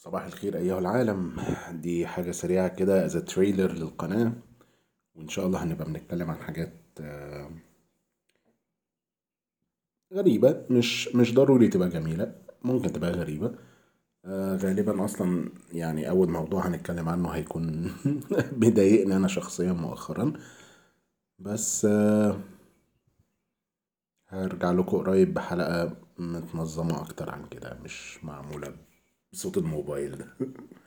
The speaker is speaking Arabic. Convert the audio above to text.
صباح الخير أيها العالم. دي حاجة سريعة كده a trailer للقناة وإن شاء الله هنبقى بنتكلم عن حاجات آه، غريبة. مش مش ضروري تبقى جميلة ممكن تبقى غريبة. آه، غالبا أصلا يعني أول موضوع هنتكلم عنه هيكون بيضايقني أنا شخصيا مؤخرا. بس آه، هرجع لكم قريب بحلقة متنظمة أكتر عن كده مش معمولة sorted mobile.